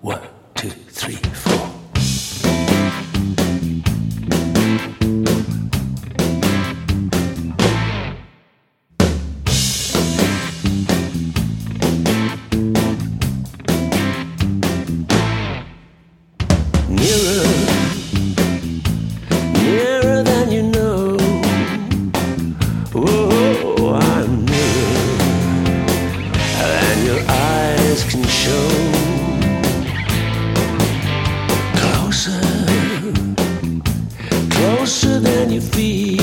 One, closer than you feel.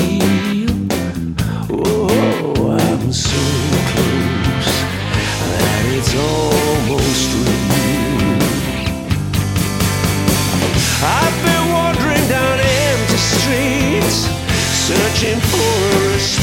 Oh, I'm so close that it's almost real. I've been wandering down empty streets, searching for a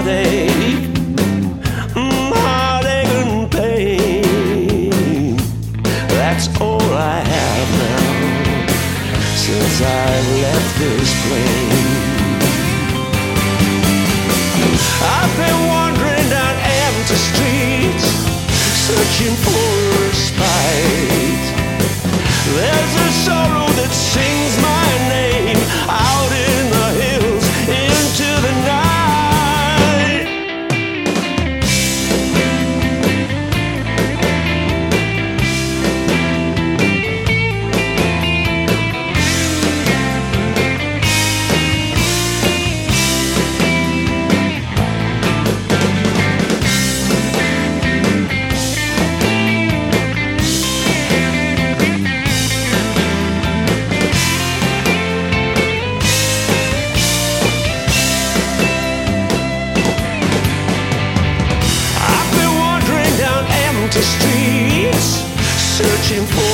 heartache, heartache and pain. That's all I have now since I've left this plane. empty streets, searching for.